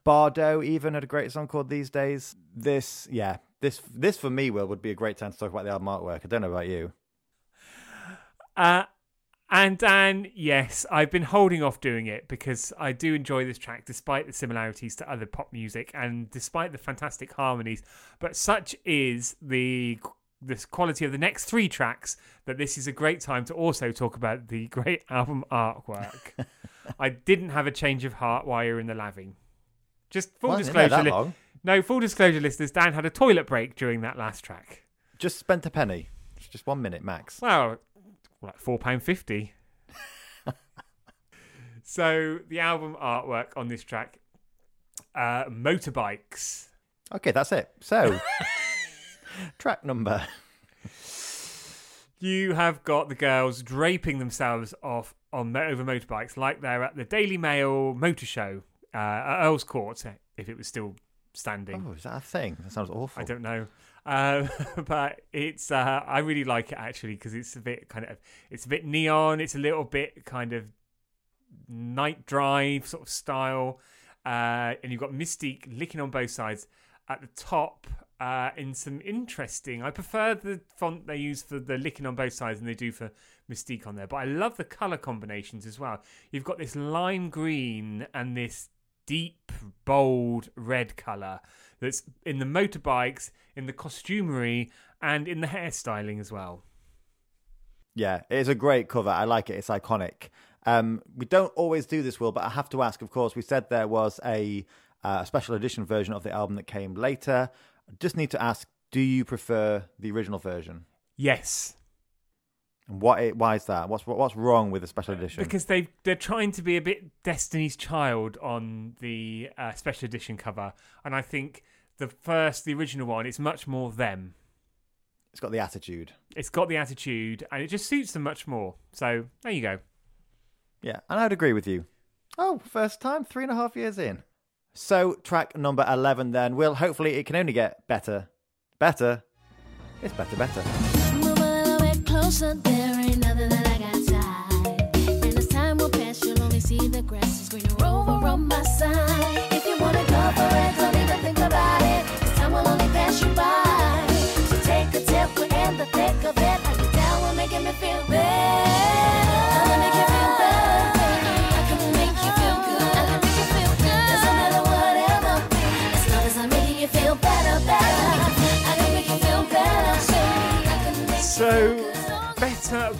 Bardot even had a great song called These Days. This, yeah, this this for me, Will, would be a great time to talk about the album artwork. I don't know about you. Uh, and Dan, yes, I've been holding off doing it because I do enjoy this track despite the similarities to other pop music and despite the fantastic harmonies. But such is the this quality of the next three tracks that this is a great time to also talk about the great album artwork. I didn't have a change of heart while you're in the laving. Just full there disclosure. that li- long. no, full disclosure, listeners. Dan had a toilet break during that last track. Just spent a penny. Just one minute max. Well, like four pound fifty. so the album artwork on this track, uh, motorbikes. Okay, that's it. So, track number. You have got the girls draping themselves off on over motorbikes like they're at the Daily Mail Motor Show uh, at Earl's Court, if it was still standing. Oh, is that a thing? That sounds awful. I don't know. Um, but it's uh, I really like it actually because it's a bit kind of it's a bit neon. It's a little bit kind of night drive sort of style, uh, and you've got Mis-Teeq Lickin' on Both Sides at the top. Uh, in some interesting, I prefer the font they use for the Lickin' on Both Sides than they do for Mis-Teeq on there. But I love the color combinations as well. You've got this lime green and this deep, bold red color that's in the motorbikes, in the costumery, and in the hairstyling as well. Yeah, it is a great cover. I like it. It's iconic. Um, we don't always do this, Will, but I have to ask. Of course, we said there was a uh, special edition version of the album that came later. Just need to ask: Do you prefer the original version? Yes, And what? Why is that? What's what's wrong with the special edition? because they they're trying to be a bit Destiny's Child on the uh, special edition cover, and I think the first, the original one, is much more them. it's got the attitude. It's got the attitude, and it just suits them much more. So there you go. Yeah, and I'd agree with you. Oh, first time, three and a half years in. So, track number 11 then. Will, hopefully it can only get better. Better. It's better, better. Move a little bit closer, there ain't nothing that I got. And as time will pass, you'll only see the grass is greener over on my side. If you wanna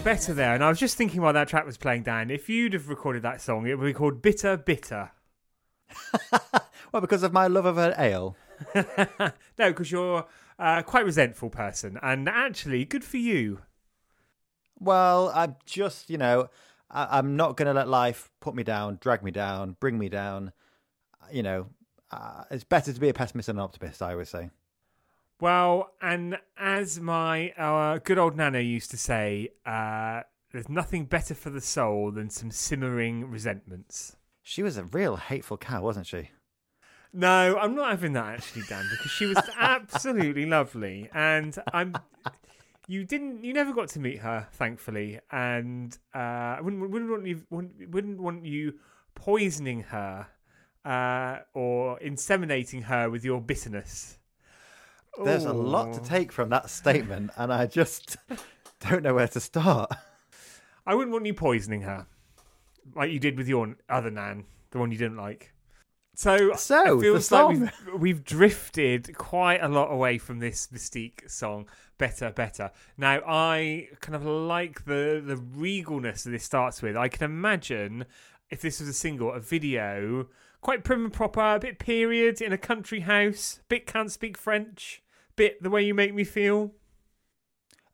better, there. And I was just thinking while that track was playing, Dan, if you'd have recorded that song, it would be called Bitter Bitter. Well, because of my love of an ale. no, because you're uh, quite resentful person, and actually, good for you. Well, I'm just, you know, I- I'm not going to let life put me down, drag me down, bring me down. You know, uh, it's better to be a pessimist than an optimist, I always say. Well, and as my our good old Nana used to say, uh, there's nothing better for the soul than some simmering resentments. She was a real hateful cow, wasn't she? No, I'm not having that actually, Dan, because she was absolutely lovely, and I'm. You didn't. You never got to meet her, thankfully, and uh, I wouldn't, wouldn't want you wouldn't, wouldn't want you poisoning her uh, or inseminating her with your bitterness. There's a lot to take from that statement, and I just don't know where to start. I wouldn't want you poisoning her, like you did with your other nan, the one you didn't like. So, So, it feels like we've, we've drifted quite a lot away from this Mis-Teeq song. Better, better. Now, I kind of like the the regalness that this starts with. I can imagine if this was a single, a video, quite prim and proper, a bit period in a country house, bit can't speak French, bit the way you make me feel.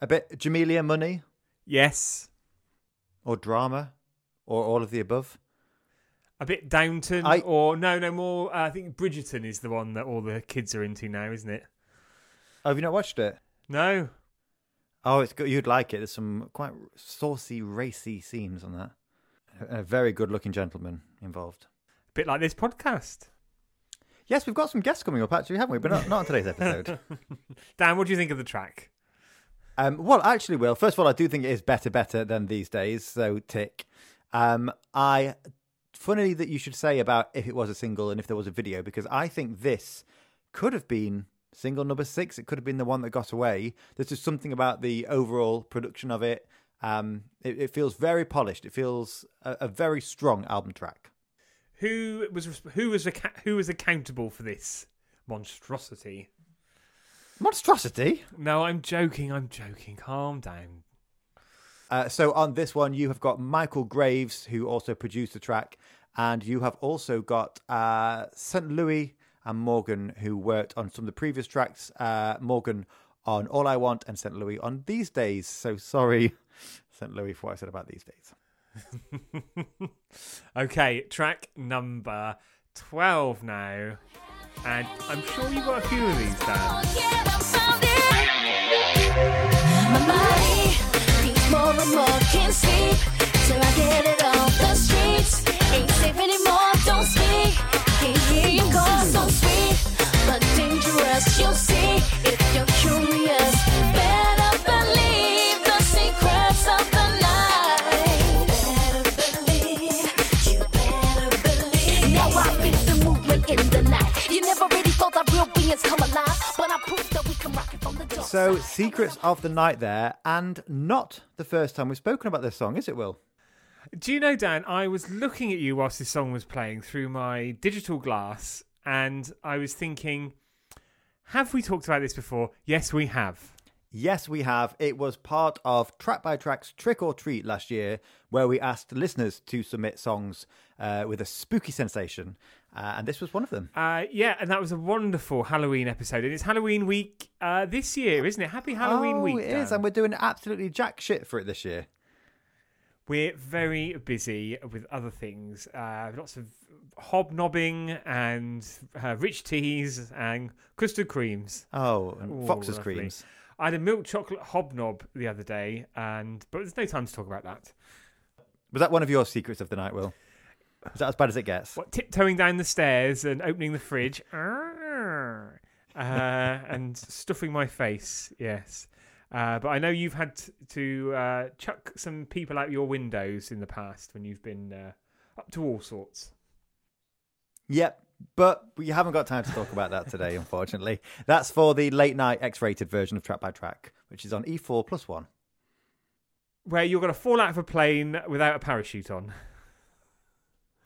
A bit Jamelia money Yes, or drama or all of the above. A bit Downton, I- or no, no more. Uh, I think Bridgerton is the one that all the kids are into now, isn't it? Oh, have you not watched it? No, Oh, it's good. You'd like it. There's some quite saucy, racy scenes on that. A a very good-looking gentleman involved. Bit like this podcast. Yes, we've got some guests coming up, actually, haven't we? But not, not on today's episode. Dan, what do you think of the track? Um, well, actually, Will, first of all, I do think it is better, better than these days. So, tick. Um, I, funny that you should say about if it was a single and if there was a video, because I think this could have been single number six. It could have been the one that got away. There's just something about the overall production of it. Um, it, it feels very polished. It feels a, a very strong album track. Who was who was who was accountable for this monstrosity? Monstrosity. No, I'm joking. I'm joking. Calm down. Uh, so on this one, you have got Michael Graves, who also produced the track, And you have also got uh, St. Louis and Morgan, who worked on some of the previous tracks. Uh, Morgan on All I Want and St. Louis on These Days. So sorry, St. Louis, for what I said about these days. Okay, track number 12 now. And I'm sure you've got a few of these, Dan. That come alive, but I proved that we can rock it from the door. So, Secrets of the Night there, and not the first time we've spoken about this song, is it, Will? Do you know, Dan, I was looking at you whilst this song was playing through my digital glass, and I was thinking, have we talked about this before? Yes, we have. Yes, we have. It was part of Track by Track's Trick or Treat last year, where we asked listeners to submit songs uh, with a spooky sensation, uh, and this was one of them. Uh, yeah, and that was a wonderful Halloween episode. And it's Halloween week uh, this year, isn't it? Happy Halloween oh, week. it is, Dan. and we're doing absolutely jack shit for it this year. We're very busy with other things. Uh, lots of hobnobbing and uh, rich teas and custard creams. Oh, and Ooh, Fox's lovely. creams. I had a milk chocolate hobnob the other day, and but there's no time to talk about that. Was that one of your secrets of the night, Will? Is that as bad as it gets? What tiptoeing down the stairs and opening the fridge, uh, and stuffing my face. Yes, uh, but I know you've had to uh, chuck some people out your windows in the past when you've been uh, up to all sorts. Yep. But we haven't got time to talk about that today, unfortunately. That's for the late night X rated version of Track by Track, which is on E4 plus one. Where you're going to fall out of a plane without a parachute on.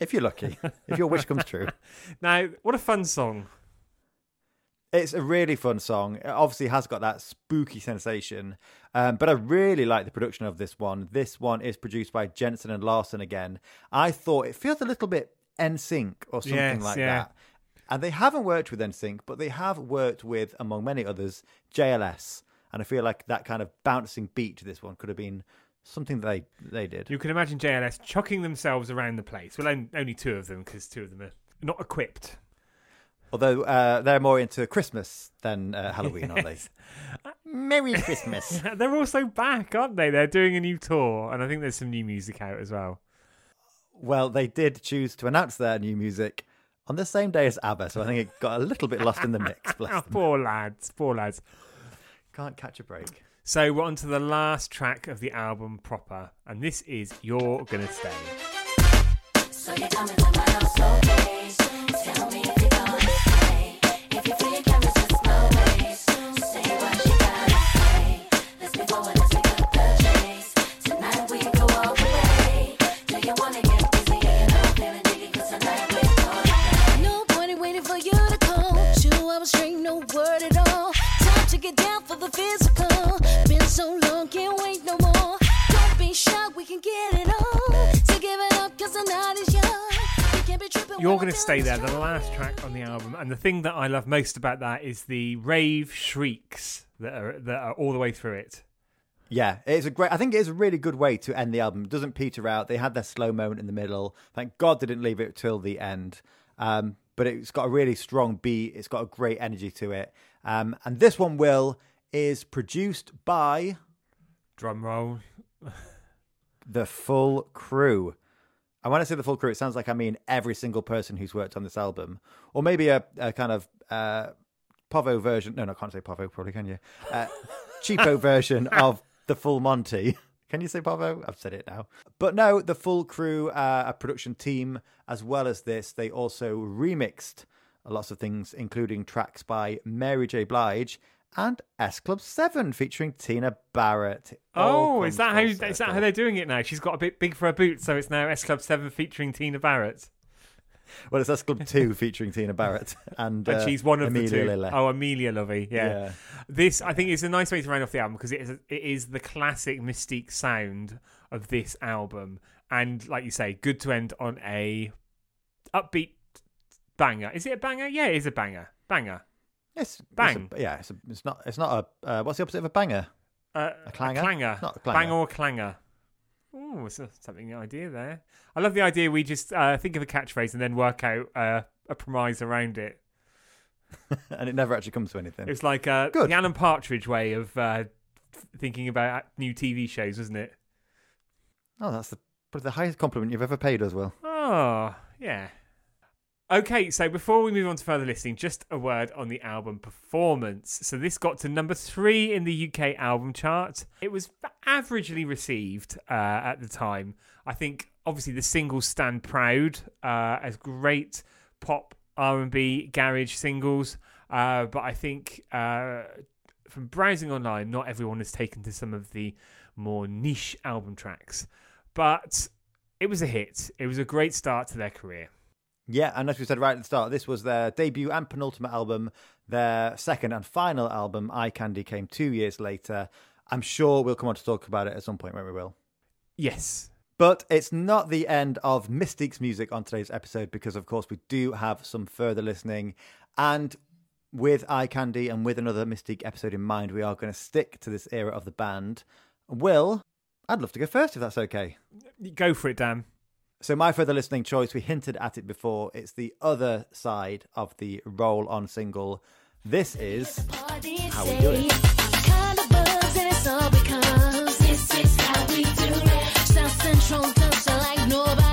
If you're lucky, if your wish comes true. Now, what a fun song! It's a really fun song. It obviously has got that spooky sensation, um, but I really like the production of this one. This one is produced by Jensen and Larson again. I thought it feels a little bit NSYNC or something Yes, like yeah. that. And they haven't worked with NSYNC, but they have worked with, among many others, JLS. And I feel like that kind of bouncing beat to this one could have been something that they they did. You can imagine JLS chucking themselves around the place. Well, only two of them because two of them are not equipped. Although uh, they're more into Christmas than uh, Halloween, aren't they? Merry Christmas. They're also back, aren't they? They're doing a new tour, and I think there's some new music out as well. Well, they did choose to announce their new music on the same day as ABBA, so I think it got a little bit lost in the mix. Bless Oh, them. poor lads, poor lads. Can't catch a break. So we're on to the last track of the album proper, and this is You're Gonna Stay. So Stay There, the last track on the album, and the thing that I love most about that is the rave shrieks that are that are all the way through it. Yeah, it's a great. I think it is a really good way to end the album. It doesn't peter out. They had their slow moment in the middle. Thank God they didn't leave it till the end. Um, but it's got a really strong beat. It's got a great energy to it. Um, and this one, Will, is produced by Drum roll. the full crew. And when I say the full crew, it sounds like I mean every single person who's worked on this album, or maybe a, a kind of uh, Povo version. No, no, I can't say Povo, probably can you? Uh, cheapo version of the full Monty. Can you say Povo? I've said it now. But no, the full crew, uh, a production team, as well as this, they also remixed lots of things, including tracks by Mary J. Blige and S Club 7 featuring Tina Barrett. Oh, is that how is that how they're doing it now? She's got a bit big for her boots, so it's now S Club Seven featuring Tina Barrett, Well, it's S Club 2 featuring Tina Barrett. And, and uh, she's one of Amelia the two. Lille. Oh, Amelia Lovey, yeah. Yeah. This I think is a nice way to round off the album because it is it is the classic Mis-Teeq sound of this album, and like you say, good to end on a upbeat banger. Is it a banger? Yeah, it is a banger. Banger. It's, it's Bang. a- yeah, it's, a, it's not. It's not a. Uh, what's the opposite of a banger? Uh, A clanger? clanger. Not a clanger. Bang or clanger. Oh, it's a, something idea there. I love the idea. We just uh, think of a catchphrase and then work out uh, a premise around it. and it never actually comes to anything. It's like uh, the Alan Partridge way of uh, thinking about new TV shows, isn't it? Oh, that's the probably the highest compliment you've ever paid us, well. Oh, yeah. Okay, so before we move on to further listening, just a word on the album performance. So this got to number three in the UK album chart. It was averagely received uh, at the time. I think obviously the singles stand proud uh, as great pop R&B garage singles, uh, but I think uh, from browsing online, not everyone has taken to some of the more niche album tracks. But it was a hit. It was a great start to their career. Yeah, and as we said right at the start, this was their debut and penultimate album. Their second and final album, Eye Candy, came two years later. I'm sure we'll come on to talk about it at some point, when we will. Yes. But it's not the end of Mis-Teeq's music on today's episode because, of course, we do have some further listening. And with Eye Candy and with another Mis-Teeq episode in mind, we are going to stick to this era of the band. Will, I'd love to go first if that's okay. Go for it, Dan. So, my further listening choice, we hinted at it before, it's the other side of the roll on single. This is How We Do It. Like nobody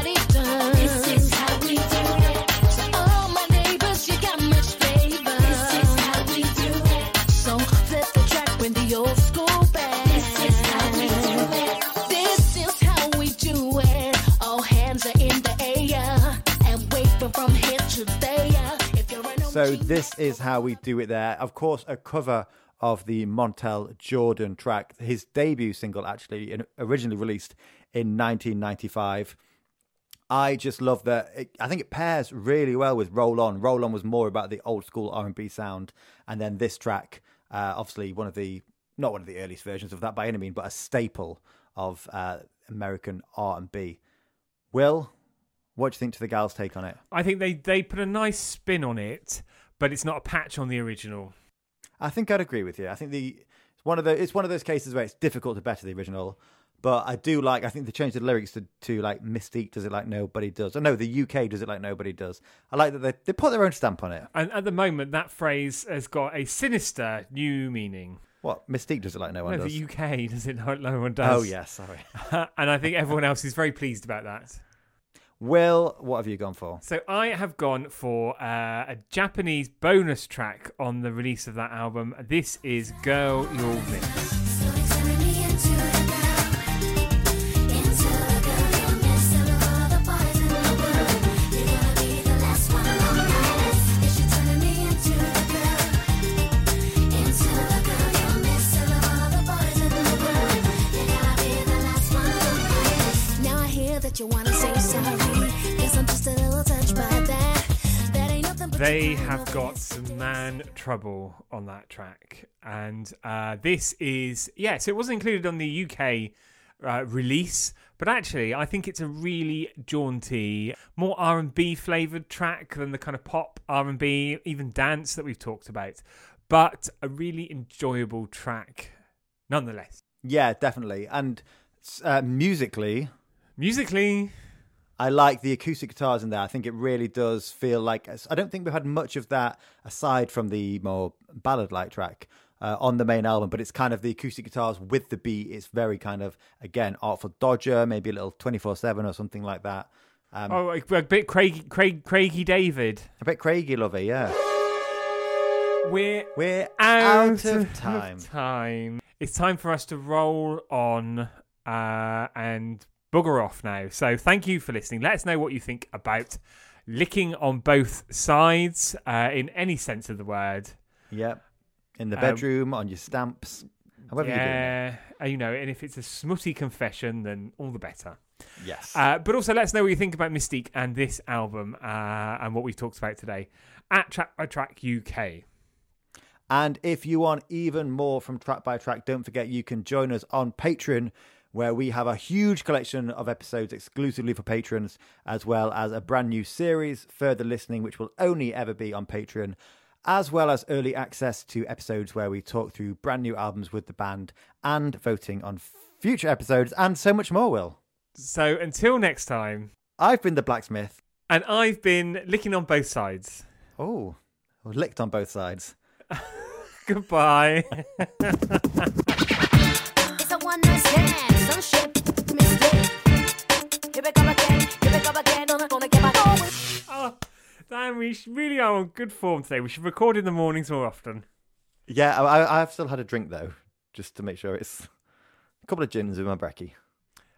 So, this is how we do it there. Of course, a cover of the Montell Jordan track, his debut single, actually, originally released in 1995. I just love that. It, I think it pairs really well with Roll On. Roll On was more about the old school R&B sound, and then this track, uh, obviously one of the not one of the earliest versions of that by any means, but a staple of uh, American R&B. Will, what do you think to the gals' take on it? I think they, they put a nice spin on it, but it's not a patch on the original. I think I'd agree with you. I think the it's one of the it's one of those cases where it's difficult to better the original, but I do like. I think they changed the lyrics to, to like Mis-Teeq does it like nobody does. Oh no, the UK does it like nobody does. I like that they they put their own stamp on it. And at the moment, that phrase has got a sinister new meaning. What Mis-Teeq does it like no one No, does. the UK does it like no one oh, does. Oh yes, sorry. and I think everyone else is very pleased about that. Will, what have you gone for? So I have gone for uh, a Japanese bonus track on the release of that album. This is "Girl You'll Miss." They have got some man trouble on that track, and uh, this is yeah. So it wasn't included on the UK uh, release, but actually, I think it's a really jaunty, more R and B flavored track than the kind of pop R and B, even dance that we've talked about. But a really enjoyable track, nonetheless. Yeah, definitely. And uh, musically, musically, I like the acoustic guitars in there. I think it really does feel like. I don't think we've had much of that aside from the more ballad-like track uh, on the main album. But it's kind of the acoustic guitars with the beat. It's very kind of again Artful Dodger, maybe a little twenty-four-seven or something like that. Um, Oh, a, bit Craig, Craig, Craigie David. a bit Craigie lovey, yeah. We're We're out, out of time. time. It's time for us to roll on uh, and bugger off now. So thank you for listening. Let us know what you think about Lickin' on Both Sides uh, in any sense of the word. Yep. In the Um, bedroom, on your stamps, however you yeah, uh, you know, and if it's a smutty confession, then all the better. Yes. Uh, but also, let us know what you think about Mis-Teeq and this album uh, and what we've talked about today at Track by Track UK. And if you want even more from Track by Track, don't forget you can join us on Patreon, where we have a huge collection of episodes exclusively for patrons, as well as a brand new series, Further Listening, which will only ever be on Patreon, as well as early access to episodes where we talk through brand new albums with the band and voting on future episodes, and so much more, Will. So until next time, I've been the blacksmith. and I've been licking on both sides. Oh, licked on both sides. Goodbye. Here we come again, here we come again, gonna, gonna get my going. oh, damn, we really are on good form today. We should record in the mornings more often. Yeah, I, I- I've still had a drink though, just to make sure it's a couple of gins with my brekkie.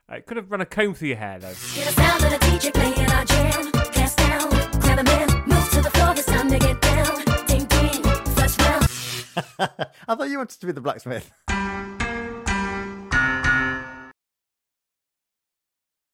Uh, I could have run a comb through your hair though. Hear the sound of the DJ playing our jam. Cast down, grab a man, move to the floor. It's time to get down. Ding ding, first round. I thought you wanted to be the blacksmith.